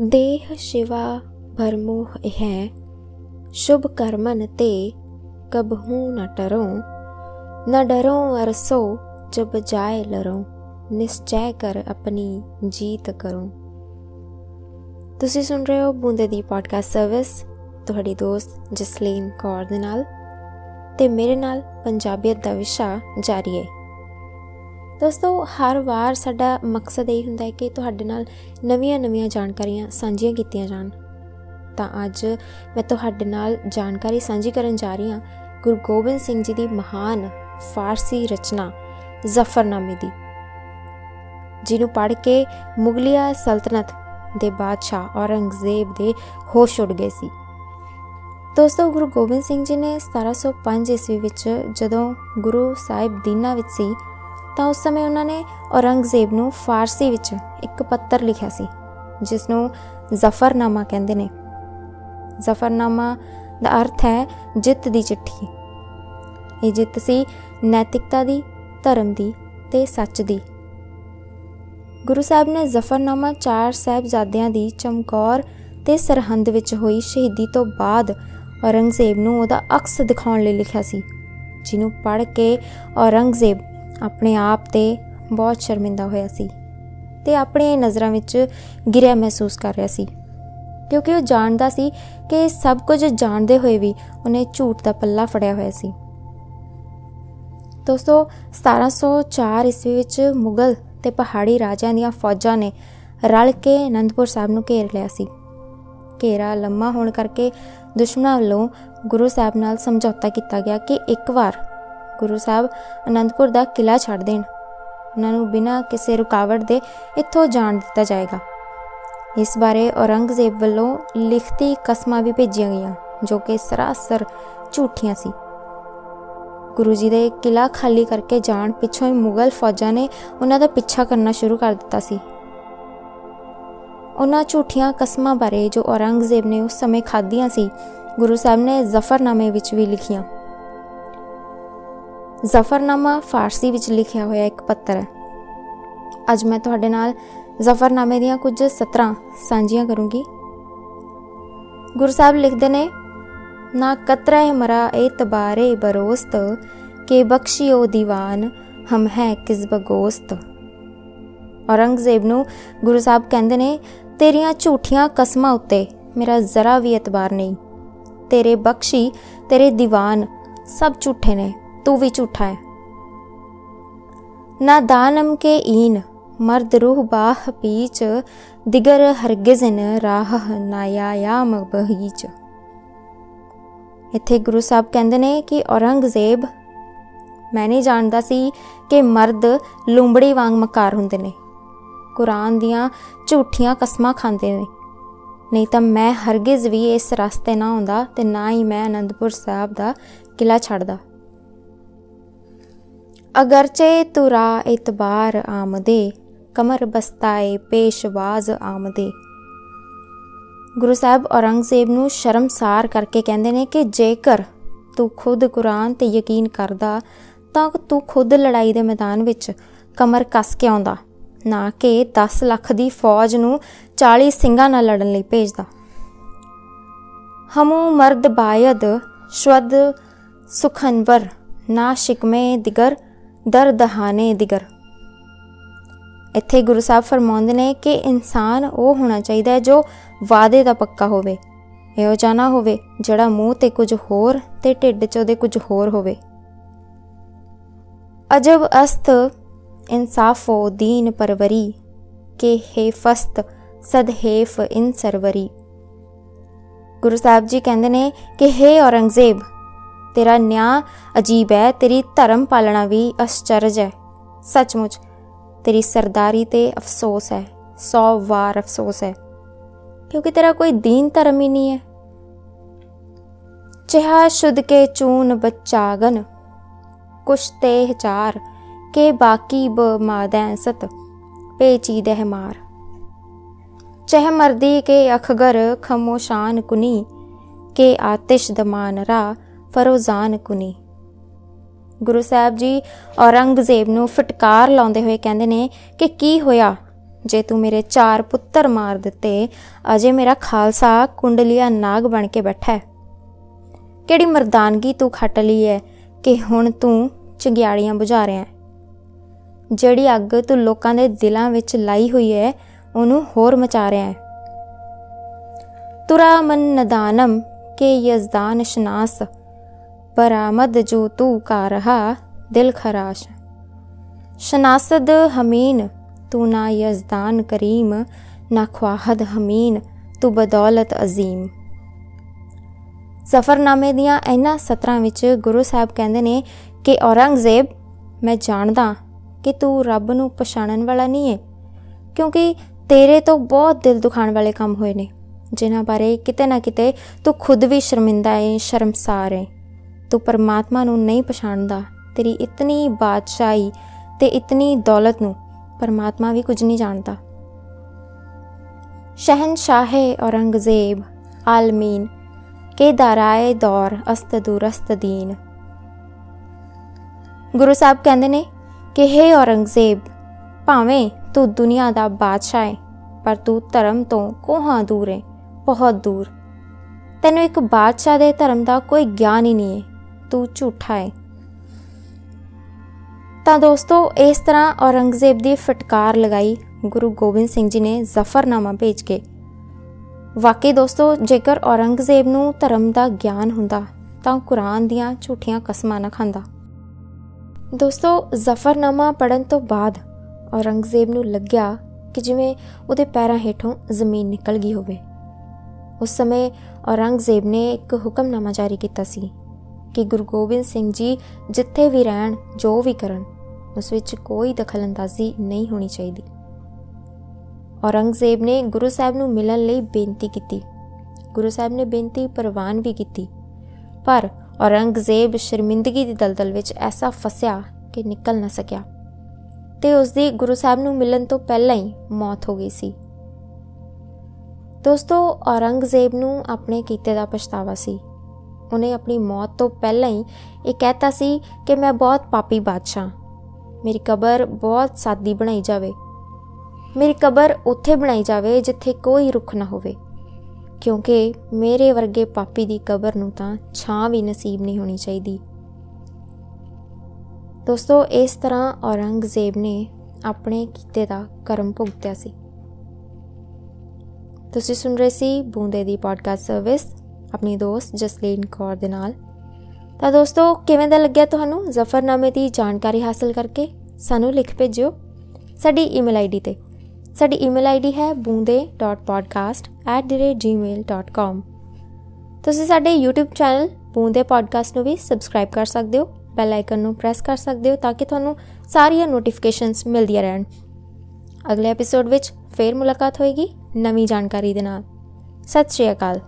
ਦੇਹ ਸ਼ਿਵਾ ਭਰਮੋਹ ਹੈ। ਸ਼ੁਭ ਕਰਮਨ ਤੇ ਕਬਹੂ ਨ ਟਰੋ ਨ ਡਰੋ ਅਰਸੋ, ਜਬ ਜਾਏ ਲਰੋ ਨਿਸ਼ਚੈ ਕਰ ਆਪਣੀ ਜੀਤ ਕਰੋ ਤੁਸੀਂ ਸੁਣ ਰਹੇ ਹੋ ਬੂੰਦੇ ਦੀ ਪੋਡਕਾਸਟ ਸਰਵਿਸ ਤੁਹਾਡੀ ਦੋਸਤ ਜਸਲੀਨ ਕੌਰ ਦੇ ਨਾਲ। ਤੇ ਮੇਰੇ ਨਾਲ ਪੰਜਾਬੀਅਤ ਦਾ ਵਿਸ਼ਾ ਜਾਰੀ ਹੈ। ਦੋਸਤੋ, ਹਰ ਵਾਰ ਸਾਡਾ ਮਕਸਦ ਇਹ ਹੁੰਦਾ ਹੈ ਕਿ ਤੁਹਾਡੇ ਨਾਲ ਨਵੀਆਂ-ਨਵੀਆਂ ਜਾਣਕਾਰੀਆਂ ਸਾਂਝੀਆਂ ਕੀਤੀਆਂ ਜਾਣ। ਤਾਂ ਅੱਜ ਮੈਂ ਤੁਹਾਡੇ ਨਾਲ ਜਾਣਕਾਰੀ ਸਾਂਝੀ ਕਰਨ ਜਾ ਰਹੀ ਹਾਂ ਗੁਰੂ ਗੋਬਿੰਦ ਸਿੰਘ ਜੀ ਦੀ ਮਹਾਨ ਫਾਰਸੀ ਰਚਨਾ, ਜ਼ਫਰਨਾਮੇ ਦੀ, ਜਿਹਨੂੰ ਪੜ੍ਹ ਕੇ ਮੁਗਲਿਆ ਸਲਤਨਤ ਦੇ ਬਾਦਸ਼ਾਹ ਔਰੰਗਜ਼ੇਬ ਦੇ ਹੋਸ਼ ਉੱਡ ਗਏ ਸੀ। ਦੋਸਤੋ, ਗੁਰੂ ਗੋਬਿੰਦ ਸਿੰਘ ਜੀ ਨੇ 1705 ਈਸਵੀ ਵਿੱਚ ਜਦੋਂ ਗੁਰੂ ਸਾਹਿਬ ਦੀਨਾ ਵਿੱਚ ਸੀ ਤਾਂ ਉਸ ਸਮੇਂ ਉਹਨਾਂ ਨੇ ਔਰੰਗਜ਼ੇਬ ਨੂੰ ਫਾਰਸੀ ਵਿੱਚ ਇੱਕ ਪੱਤਰ ਲਿਖਿਆ ਸੀ ਜਿਸ ਨੂੰ ਜ਼ਫਰਨਾਮਾ ਕਹਿੰਦੇ ਨੇ। ਜ਼ਫਰਨਾਮਾ ਦਾ ਅਰਥ ਹੈ ਜਿੱਤ ਦੀ ਚਿੱਠੀ। ਇਹ ਜਿੱਤ ਸੀ ਨੈਤਿਕਤਾ ਦੀ, ਧਰਮ ਦੀ ਤੇ ਸੱਚ ਦੀ। ਗੁਰੂ ਸਾਹਿਬ ਨੇ ਜ਼ਫਰਨਾਮਾ ਚਾਰ ਸਹਿਬਜ਼ਾਦਿਆਂ ਦੀ ਚਮਕੌਰ ਤੇ ਸਰਹੰਦ ਵਿੱਚ ਹੋਈ ਸ਼ਹੀਦੀ ਤੋਂ ਬਾਅਦ ਔਰੰਗਜ਼ੇਬ ਨੂੰ ਉਹਦਾ ਅਕਸ ਦਿਖਾਉਣ ਲਈ ਲਿਖਿਆ ਸੀ, ਜਿਹਨੂੰ ਪੜ੍ਹ ਕੇ ਔਰੰਗਜ਼ੇਬ ਆਪਣੇ ਆਪ ਤੇ ਬਹੁਤ ਸ਼ਰਮਿੰਦਾ ਹੋਇਆ ਸੀ ਤੇ ਆਪਣੀਆਂ ਨਜ਼ਰਾਂ ਵਿੱਚ ਗਿਰਿਆ ਮਹਿਸੂਸ ਕਰ ਰਿਹਾ ਸੀ, ਕਿਉਂਕਿ ਉਹ ਜਾਣਦਾ ਸੀ ਕਿ ਸਭ ਕੁਝ ਜਾਣਦੇ ਹੋਏ ਵੀ ਉਹਨੇ ਝੂਠ ਦਾ ਪੱਲਾ ਫੜਿਆ ਹੋਇਆ ਸੀ। ਦੋਸਤੋ 1704 ਈਸਵੀ ਵਿੱਚ ਮੁਗਲ ਤੇ ਪਹਾੜੀ ਰਾਜਿਆਂ ਦੀਆਂ ਫੌਜਾਂ ਨੇ ਰਲ ਕੇ ਅਨੰਦਪੁਰ ਸਾਹਿਬ ਨੂੰ ਘੇਰ ਲਿਆ ਸੀ। ਘੇਰਾ ਲੰਮਾ ਹੋਣ ਕਰਕੇ ਦੁਸ਼ਮਣਾਂ ਵੱਲੋਂ ਗੁਰੂ ਸਾਹਿਬ ਨਾਲ ਸਮਝੌਤਾ ਕੀਤਾ ਗਿਆ ਕਿ ਇੱਕ ਵਾਰ ਗੁਰੂ ਸਾਹਿਬ ਅਨੰਦਪੁਰ ਦਾ ਕਿਲਾ ਛੱਡ ਦੇਣ। ਉਹਨਾਂ ਨੂੰ ਬਿਨਾਂ ਕਿਸੇ ਰੁਕਾਵਟ ਦੇ ਇੱਥੋਂ ਜਾਣ ਦਿੱਤਾ ਜਾਏਗਾ। ਇਸ ਬਾਰੇ ਔਰੰਗਜ਼ੇਬ ਵੱਲੋਂ ਲਿਖਤੀ ਕਸਮਾਂ ਵੀ ਭੇਜੀਆਂ ਗਈਆਂ, ਜੋ ਕਿ ਸਰਾਸਰ ਝੂਠੀਆਂ ਸੀ। ਗੁਰੂ ਜੀ ਦੇ ਕਿਲਾ ਖਾਲੀ ਕਰਕੇ ਜਾਣ ਪਿੱਛੋਂ ਹੀ ਮੁਗਲ ਫੌਜਾਂ ਨੇ ਉਹਨਾਂ ਦਾ ਪਿੱਛਾ ਕਰਨਾ ਸ਼ੁਰੂ ਕਰ ਦਿੱਤਾ ਸੀ। ਉਹਨਾਂ ਝੂਠੀਆਂ ਕਸਮਾਂ ਬਾਰੇ ਜੋ ਔਰੰਗਜ਼ੇਬ ਨੇ ਉਸ ਸਮੇਂ ਖਾਧੀਆਂ ਸੀ, ਗੁਰੂ ਸਾਹਿਬ ਨੇ ਜ਼ਫਰਨਾਮੇ ਵਿੱਚ ਵੀ ਲਿਖੀਆਂ। ਜ਼ਫਰਨਾਮਾ ਫਾਰਸੀ ਵਿੱਚ ਲਿਖਿਆ ਹੋਇਆ ਇੱਕ ਪੱਤਰ ਹੈ। ਅੱਜ ਮੈਂ ਤੁਹਾਡੇ ਨਾਲ ਜ਼ਫਰਨਾਮੇ ਦੀਆਂ ਕੁਝ ਸਤਰਾਂ ਸਾਂਝੀਆਂ ਕਰੂੰਗੀ। ਗੁਰੂ ਸਾਹਿਬ ਲਿਖਦੇ ਨੇ, ਨਾ ਕਤਰਾ ਮਰਾ ਇਤਬਾਰੇ ਬਰੋਸਤ, ਕੇ ਬਖਸ਼ਿਓ ਦੀਵਾਨ, ਹਮ ਹੈ ਕਿਸ ਬਗੋਸਤ। ਔਰੰਗਜ਼ੇਬ ਨੂੰ ਗੁਰੂ ਸਾਹਿਬ ਕਹਿੰਦੇ ਨੇ, ਤੇਰੀਆਂ ਝੂਠੀਆਂ ਕਸਮਾਂ ਉੱਤੇ ਮੇਰਾ ਜ਼ਰਾ ਵੀ ਇਤਬਾਰ ਨਹੀਂ। ਤੇਰੇ ਬਖਸ਼ੀ, ਤੇਰੇ ਦੀਵਾਨ ਸਭ ਝੂਠੇ ਨੇ। ਤੂੰ ਵੀ ਝੂਠਾ ਹੈ। ਨਾ ਦਾਨਮ ਕੇ ਈਨ, ਮਰਦ ਰੂਹ ਬਾਹ ਪੀਚ, ਦਿਗਰ ਹਰਗਿਜ਼ਨ ਰਾਹ ਨਾਯਾਯਾਮ ਬਹੀਚ। ਇੱਥੇ ਗੁਰੂ ਸਾਹਿਬ ਕਹਿੰਦੇ ਨੇ ਕਿ ਔਰੰਗਜ਼ੇਬ, ਮੈਂ ਨਹੀਂ ਜਾਣਦਾ ਸੀ ਕਿ ਮਰਦ ਲੂੰਬੜੀ ਵਾਂਗ ਮਕਾਰ ਹੁੰਦੇ ਨੇ। ਕੁਰਾਨ ਦੀਆਂ ਝੂਠੀਆਂ ਕਸਮਾਂ ਖਾਂਦੇ ਨੇ। ਨਹੀਂ ਤਾਂ ਮੈਂ ਹਰਗਿਜ਼ ਵੀ ਇਸ ਰਸਤੇ ਨਾ ਹੁੰਦਾ ਤੇ ਨਾ ਹੀ ਮੈਂ ਅਨੰਦਪੁਰ ਸਾਹਿਬ ਦਾ ਕਿਲਾ ਛੱਡਦਾ। ਅਗਰਚੇ ਤੁਰਾ ਇਤਬਾਰ ਆਮਦੇ, ਕਮਰ ਬਸਤਾਏ ਪੇਸ਼ਵਾਜ਼ ਆਮਦੇ। ਗੁਰੂ ਸਾਹਿਬ ਔਰੰਗਜ਼ੇਬ ਨੂੰ ਸ਼ਰਮਸਾਰ ਕਰਕੇ ਕਹਿੰਦੇ ਨੇ ਕਿ ਜੇਕਰ ਤੂੰ ਖੁਦ ਕੁਰਾਨ ਤੇ ਯਕੀਨ ਕਰਦਾ, ਤਾਂ ਤੂੰ ਖੁਦ ਲੜਾਈ ਦੇ ਮੈਦਾਨ ਵਿੱਚ ਕਮਰ ਕੱਸ ਕੇ ਆਉਂਦਾ, ਨਾ ਕਿ 10 ਲੱਖ ਦੀ ਫੌਜ ਨੂੰ 40 ਸਿੰਘਾਂ ਨਾਲ ਲੜਨ ਲਈ ਭੇਜਦਾ। ਹਮੂ ਮਰਦ ਬਾਇਦ, ਸ਼ਵਦ ਸੁਖਨਵਰ, ਨਾ ਸ਼ਿਕਮੇ ਦਿਗਰ ਦਰਦਹਾਨੇ ਦਿਗਰ। ਇੱਥੇ ਗੁਰੂ ਸਾਹਿਬ ਫਰਮਾਉਂਦੇ ਨੇ ਕਿ ਇਨਸਾਨ ਉਹ ਹੋਣਾ ਚਾਹੀਦਾ ਹੈ ਜੋ ਵਾਅਦੇ ਦਾ ਪੱਕਾ ਹੋਵੇ, ਇਹੋ ਜਾਣਾ ਹੋਵੇ ਜਿਹੜਾ ਮੂੰਹ ਤੇ ਕੁਝ ਹੋਰ ਤੇ ਢਿੱਡ 'ਚ ਉਹਦੇ ਕੁਝ ਹੋਰ ਹੋਵੇ। ਅਜਬ ਅਸਤ ਇਨਸਾਫੋ ਦੀਨ ਪਰਵਰੀ, ਕੇ ਹੇਫਸਤ ਸਦਹੇਫ ਇਨ ਸਰਵਰੀ। ਗੁਰੂ ਸਾਹਿਬ ਜੀ ਕਹਿੰਦੇ ਨੇ ਕਿ हे ਔਰੰਗਜ਼ੇਬ ਤੇਰਾ ਨਿਆਂ ਅਜੀਬ ਹੈ, ਤੇਰੀ ਧਰਮ ਪਾਲਣਾ ਵੀ ਅਸਚਰਜ ਹੈ। ਸੱਚਮੁੱਚ, ਤੇਰੀ ਸਰਦਾਰੀ ਤੇ ਅਫਸੋਸ ਹੈ 100 ਵਾਰ ਅਫਸੋਸ ਹੈ। ਕਿਉਂਕਿ ਤੇਰਾ ਕੋਈ ਦੀਨ ਧਰਮ ਹੀ ਨਹੀਂ ਹੈ। ਚਿਹਾ ਸ਼ੁੱਧ ਕੇ ਚੂਨ ਬੱਚਾਗਨ ਕੁਸ਼ਤੇ ਹਚਾਰ ਕੇ ਬਾਕੀ ਬ ਮਾਦੈ ਸਤ, ਪੇਚੀ ਦਹਿ ਮਾਰ। ਚਹ ਮਰਦੀ ਕੇ ਅਖਗਰ ਖਮੋਸ਼ਾਨ ਕੁਨੀ, ਕੇ ਆਤਿਸ਼ ਦਮਾਨ ਰਾ ਫਰੋਜ਼ਾਨ ਕੁਨੀ। ਗੁਰੂ ਸਾਹਿਬ ਜੀ ਔਰੰਗਜ਼ੇਬ ਨੂੰ ਫਟਕਾਰ ਲਾਉਂਦੇ ਹੋਏ ਕਹਿੰਦੇ ਨੇ ਕਿ ਕੀ ਹੋਇਆ? ਜੇ ਤੂੰ ਮੇਰੇ ਚਾਰ ਪੁੱਤਰ ਮਾਰ ਦਿੱਤੇ, ਅਜੇ ਮੇਰਾ ਖਾਲਸਾ ਕੁੰਡਲੀਆ ਨਾਗ ਬਣ ਕੇ ਬੈਠਾ ਹੈ। ਕਿਹੜੀ ਮਰਦਾਨਗੀ ਤੂੰ ਖੱਟ ਲਈ ਹੈ ਕਿ ਹੁਣ ਤੂੰ ਚਗਿਆੜੀਆਂ ਬੁਝਾ ਰਿਹਾ ਹੈ ਜਿਹੜੀ ਅੱਗ ਤੂੰ ਲੋਕਾਂ ਦੇ ਦਿਲਾਂ ਵਿੱਚ ਲਾਈ ਹੋਈ ਹੈ ਉਹਨੂੰ ਹੋਰ ਮਚਾ ਰਿਹਾ ਹੈ ਤੁਰਾ ਮਨ ਨਦਾਨਮ ਕੇ ਯਜ਼ਦਾਨ ਸ਼ਨਾਸ। ਬਰਾਮਦ ਜੋ ਤੂੰ ਕਾ ਰਹਾ ਦਿਲ ਖਰਾਸ਼। ਸ਼ਨਾਸਦ ਹਮੀਨ, ਤੂੰ ਨਾ ਯਜ਼ਦਾਨ ਕਰੀਮ, ਨਾ ਖਵਾਹਦ ਹਮੀਨ, ਤੂੰ ਬਦੌਲਤ ਅਜ਼ੀਮ। ਜ਼ਫਰਨਾਮੇ ਦੀਆਂ ਇਹਨਾਂ ਸਤਰਾਂ ਵਿੱਚ ਗੁਰੂ ਸਾਹਿਬ ਕਹਿੰਦੇ ਨੇ ਕਿ ਔਰੰਗਜ਼ੇਬ, ਮੈਂ ਜਾਣਦਾ ਕਿ ਤੂੰ ਰੱਬ ਨੂੰ ਪਛਾਣਨ ਵਾਲਾ ਨਹੀਂ ਹੈ ਕਿਉਂਕਿ ਤੇਰੇ ਤੋਂ ਬਹੁਤ ਦਿਲ ਦੁਖਾਣ ਵਾਲੇ ਕੰਮ ਹੋਏ ਨੇ, ਜਿਨ੍ਹਾਂ ਬਾਰੇ ਕਿਤੇ ਨਾ ਕਿਤੇ ਤੂੰ ਖੁਦ ਵੀ ਸ਼ਰਮਿੰਦਾ ਹੈ ਸ਼ਰਮਸਾਰ ਹੈ ਤੂੰ ਪਰਮਾਤਮਾ ਨੂੰ ਨਹੀਂ ਪਛਾਣਦਾ, ਤੇਰੀ ਇਤਨੀ ਬਾਦਸ਼ਾਹੀ ਤੇ ਇਤਨੀ ਦੌਲਤ ਨੂੰ ਪਰਮਾਤਮਾ ਵੀ ਕੁਝ ਨਹੀਂ ਜਾਣਦਾ। ਸ਼ਹਿਨशाह ਔਰੰਗਜ਼ੇਬ, ਆਲਮੀਨ ਕੇ ਦਾਰਾਏ ਦੌਰ ਅਸਤ ਦੁਰਸਤ ਦੀਨ। ਗੁਰੂ ਸਾਹਿਬ ਕਹਿੰਦੇ ਨੇ ਕਿ हे ਔਰੰਗਜ਼ੇਬ, ਭਾਵੇਂ ਤੂੰ ਦੁਨੀਆ ਦਾ ਬਾਦਸ਼ਾਹ ਹੈ ਪਰ ਤੂੰ ਧਰਮ ਤੋਂ ਕੋਹਾਂ ਦੂਰ ਹੈ ਬਹੁਤ ਦੂਰ। ਤੈਨੂੰ ਇੱਕ ਬਾਦਸ਼ਾਹ ਦੇ ਧਰਮ ਦਾ ਕੋਈ ਗਿਆਨ ਹੀ ਨਹੀਂ ਹੈ ਤੂੰ ਝੂਠਾ ਹੈ ਤਾਂ ਦੋਸਤੋ, ਇਸ ਤਰ੍ਹਾਂ ਔਰੰਗਜ਼ੇਬ ਦੀ ਫਟਕਾਰ ਲਗਾਈ ਗੁਰੂ ਗੋਬਿੰਦ ਸਿੰਘ ਜੀ ਨੇ ਜ਼ਫਰਨਾਮਾ ਭੇਜ ਕੇ। ਵਾਕਈ ਦੋਸਤੋ, ਜੇਕਰ ਔਰੰਗਜ਼ੇਬ ਨੂੰ ਧਰਮ ਦਾ ਗਿਆਨ ਹੁੰਦਾ, ਤਾਂ ਕੁਰਾਨ ਦੀਆਂ ਝੂਠੀਆਂ ਕਸਮਾਂ ਨਾ ਖਾਂਦਾ। ਦੋਸਤੋ, ਜ਼ਫਰਨਾਮਾ ਪੜਨ ਤੋਂ ਬਾਅਦ ਔਰੰਗਜ਼ੇਬ ਨੂੰ ਲੱਗਿਆ ਕਿ ਜਿਵੇਂ ਉਹਦੇ ਪੈਰਾਂ ਹੇਠੋਂ ਜ਼ਮੀਨ ਨਿਕਲ ਗਈ ਹੋਵੇ। ਉਸ ਸਮੇਂ ਔਰੰਗਜ਼ੇਬ ਨੇ ਇੱਕ ਹੁਕਮਨਾਮਾ ਜਾਰੀ ਕੀਤਾ ਸੀ। ਕਿ ਗੁਰੂ ਗੋਬਿੰਦ ਸਿੰਘ ਜੀ ਜਿੱਥੇ ਵੀ ਰਹਿਣ, ਜੋ ਵੀ ਕਰਨ, ਉਸ ਵਿੱਚ ਕੋਈ ਦਖਲਅੰਦਾਜ਼ੀ ਨਹੀਂ ਹੋਣੀ ਚਾਹੀਦੀ। ਔਰੰਗਜ਼ੇਬ ਨੇ ਗੁਰੂ ਸਾਹਿਬ ਨੂੰ ਮਿਲਣ ਲਈ ਬੇਨਤੀ ਕੀਤੀ। ਗੁਰੂ ਸਾਹਿਬ ਨੇ ਬੇਨਤੀ ਪ੍ਰਵਾਨ ਵੀ ਕੀਤੀ। ਪਰ ਔਰੰਗਜ਼ੇਬ ਸ਼ਰਮਿੰਦਗੀ ਦੀ ਦਲਦਲ ਵਿੱਚ ਐਸਾ ਫਸਿਆ ਕਿ ਨਿਕਲ ਨਾ ਸਕਿਆ ਤੇ ਉਸ ਦੀ ਗੁਰੂ ਸਾਹਿਬ ਨੂੰ ਮਿਲਣ ਤੋਂ ਪਹਿਲਾਂ ਹੀ ਮੌਤ ਹੋ ਗਈ ਸੀ। ਦੋਸਤੋ, ਔਰੰਗਜ਼ੇਬ ਨੂੰ ਆਪਣੇ ਕੀਤੇ ਦਾ ਪਛਤਾਵਾ ਸੀ। ਉਹਨੇ ਆਪਣੀ ਮੌਤ ਤੋਂ ਪਹਿਲਾਂ ਹੀ ਇਹ ਕਹਿਤਾ ਸੀ ਕਿ ਮੈਂ ਬਹੁਤ ਪਾਪੀ ਬਾਦਸ਼ਾਹ। ਮੇਰੀ ਕਬਰ ਬਹੁਤ ਸਾਦੀ ਬਣਾਈ ਜਾਵੇ। ਮੇਰੀ ਕਬਰ ਉੱਥੇ ਬਣਾਈ ਜਾਵੇ ਜਿੱਥੇ ਕੋਈ ਰੁੱਖ ਨਾ ਹੋਵੇ। ਕਿਉਂਕਿ ਮੇਰੇ ਵਰਗੇ ਪਾਪੀ ਦੀ ਕਬਰ ਨੂੰ ਤਾਂ ਛਾਂ ਵੀ ਨਸੀਬ ਨਹੀਂ ਹੋਣੀ ਚਾਹੀਦੀ। ਦੋਸਤੋ, ਇਸ ਤਰ੍ਹਾਂ ਔਰੰਗਜ਼ੇਬ ਨੇ ਆਪਣੇ ਕੀਤੇ ਦਾ ਕਰਮ ਭੁਗਤਿਆ ਸੀ। ਤੁਸੀਂ ਸੁਣ ਰਹੇ ਸੀ ਬੂੰਦੇ ਦੀ ਪੋਡਕਾਸਟ ਸਰਵਿਸ ਆਪਣੀ ਦੋਸਤ ਜਸਲੀਨ ਕੌਰ ਦੇ ਨਾਲ। ਤਾਂ ਦੋਸਤੋ, ਕਿਵੇਂ ਦਾ ਲੱਗਿਆ ਤੁਹਾਨੂੰ ਜ਼ਫਰਨਾਮੇ ਦੀ ਜਾਣਕਾਰੀ ਹਾਸਲ ਕਰਕੇ? ਸਾਨੂੰ ਲਿਖ ਭੇਜਿਓ। ਸਾਡੀ ਈਮੇਲ ਆਈਡੀ ਤੇ। ਸਾਡੀ ਈਮੇਲ ਆਈਡੀ ਹੈ boonde.podcast@gmail.com ਤੁਸੀਂ ਸਾਡੇ YouTube ਚੈਨਲ ਬੂੰਦੇ ਪੋਡਕਾਸਟ ਨੂੰ ਵੀ ਸਬਸਕ੍ਰਾਈਬ ਕਰ ਸਕਦੇ ਹੋ ਬੈਲ ਆਈਕਨ ਨੂੰ ਪ੍ਰੈਸ ਕਰ ਸਕਦੇ ਹੋ ਤਾਂ ਕਿ ਤੁਹਾਨੂੰ ਸਾਰੀਆਂ ਨੋਟੀਫਿਕੇਸ਼ਨਸ ਮਿਲਦੀਆਂ ਰਹਿਣ। ਅਗਲੇ ਐਪੀਸੋਡ ਵਿੱਚ ਫੇਰ ਮੁਲਾਕਾਤ ਹੋਏਗੀ ਨਵੀਂ ਜਾਣਕਾਰੀ ਦੇ ਨਾਲ। ਸਤਿ ਸ਼੍ਰੀ ਅਕਾਲ।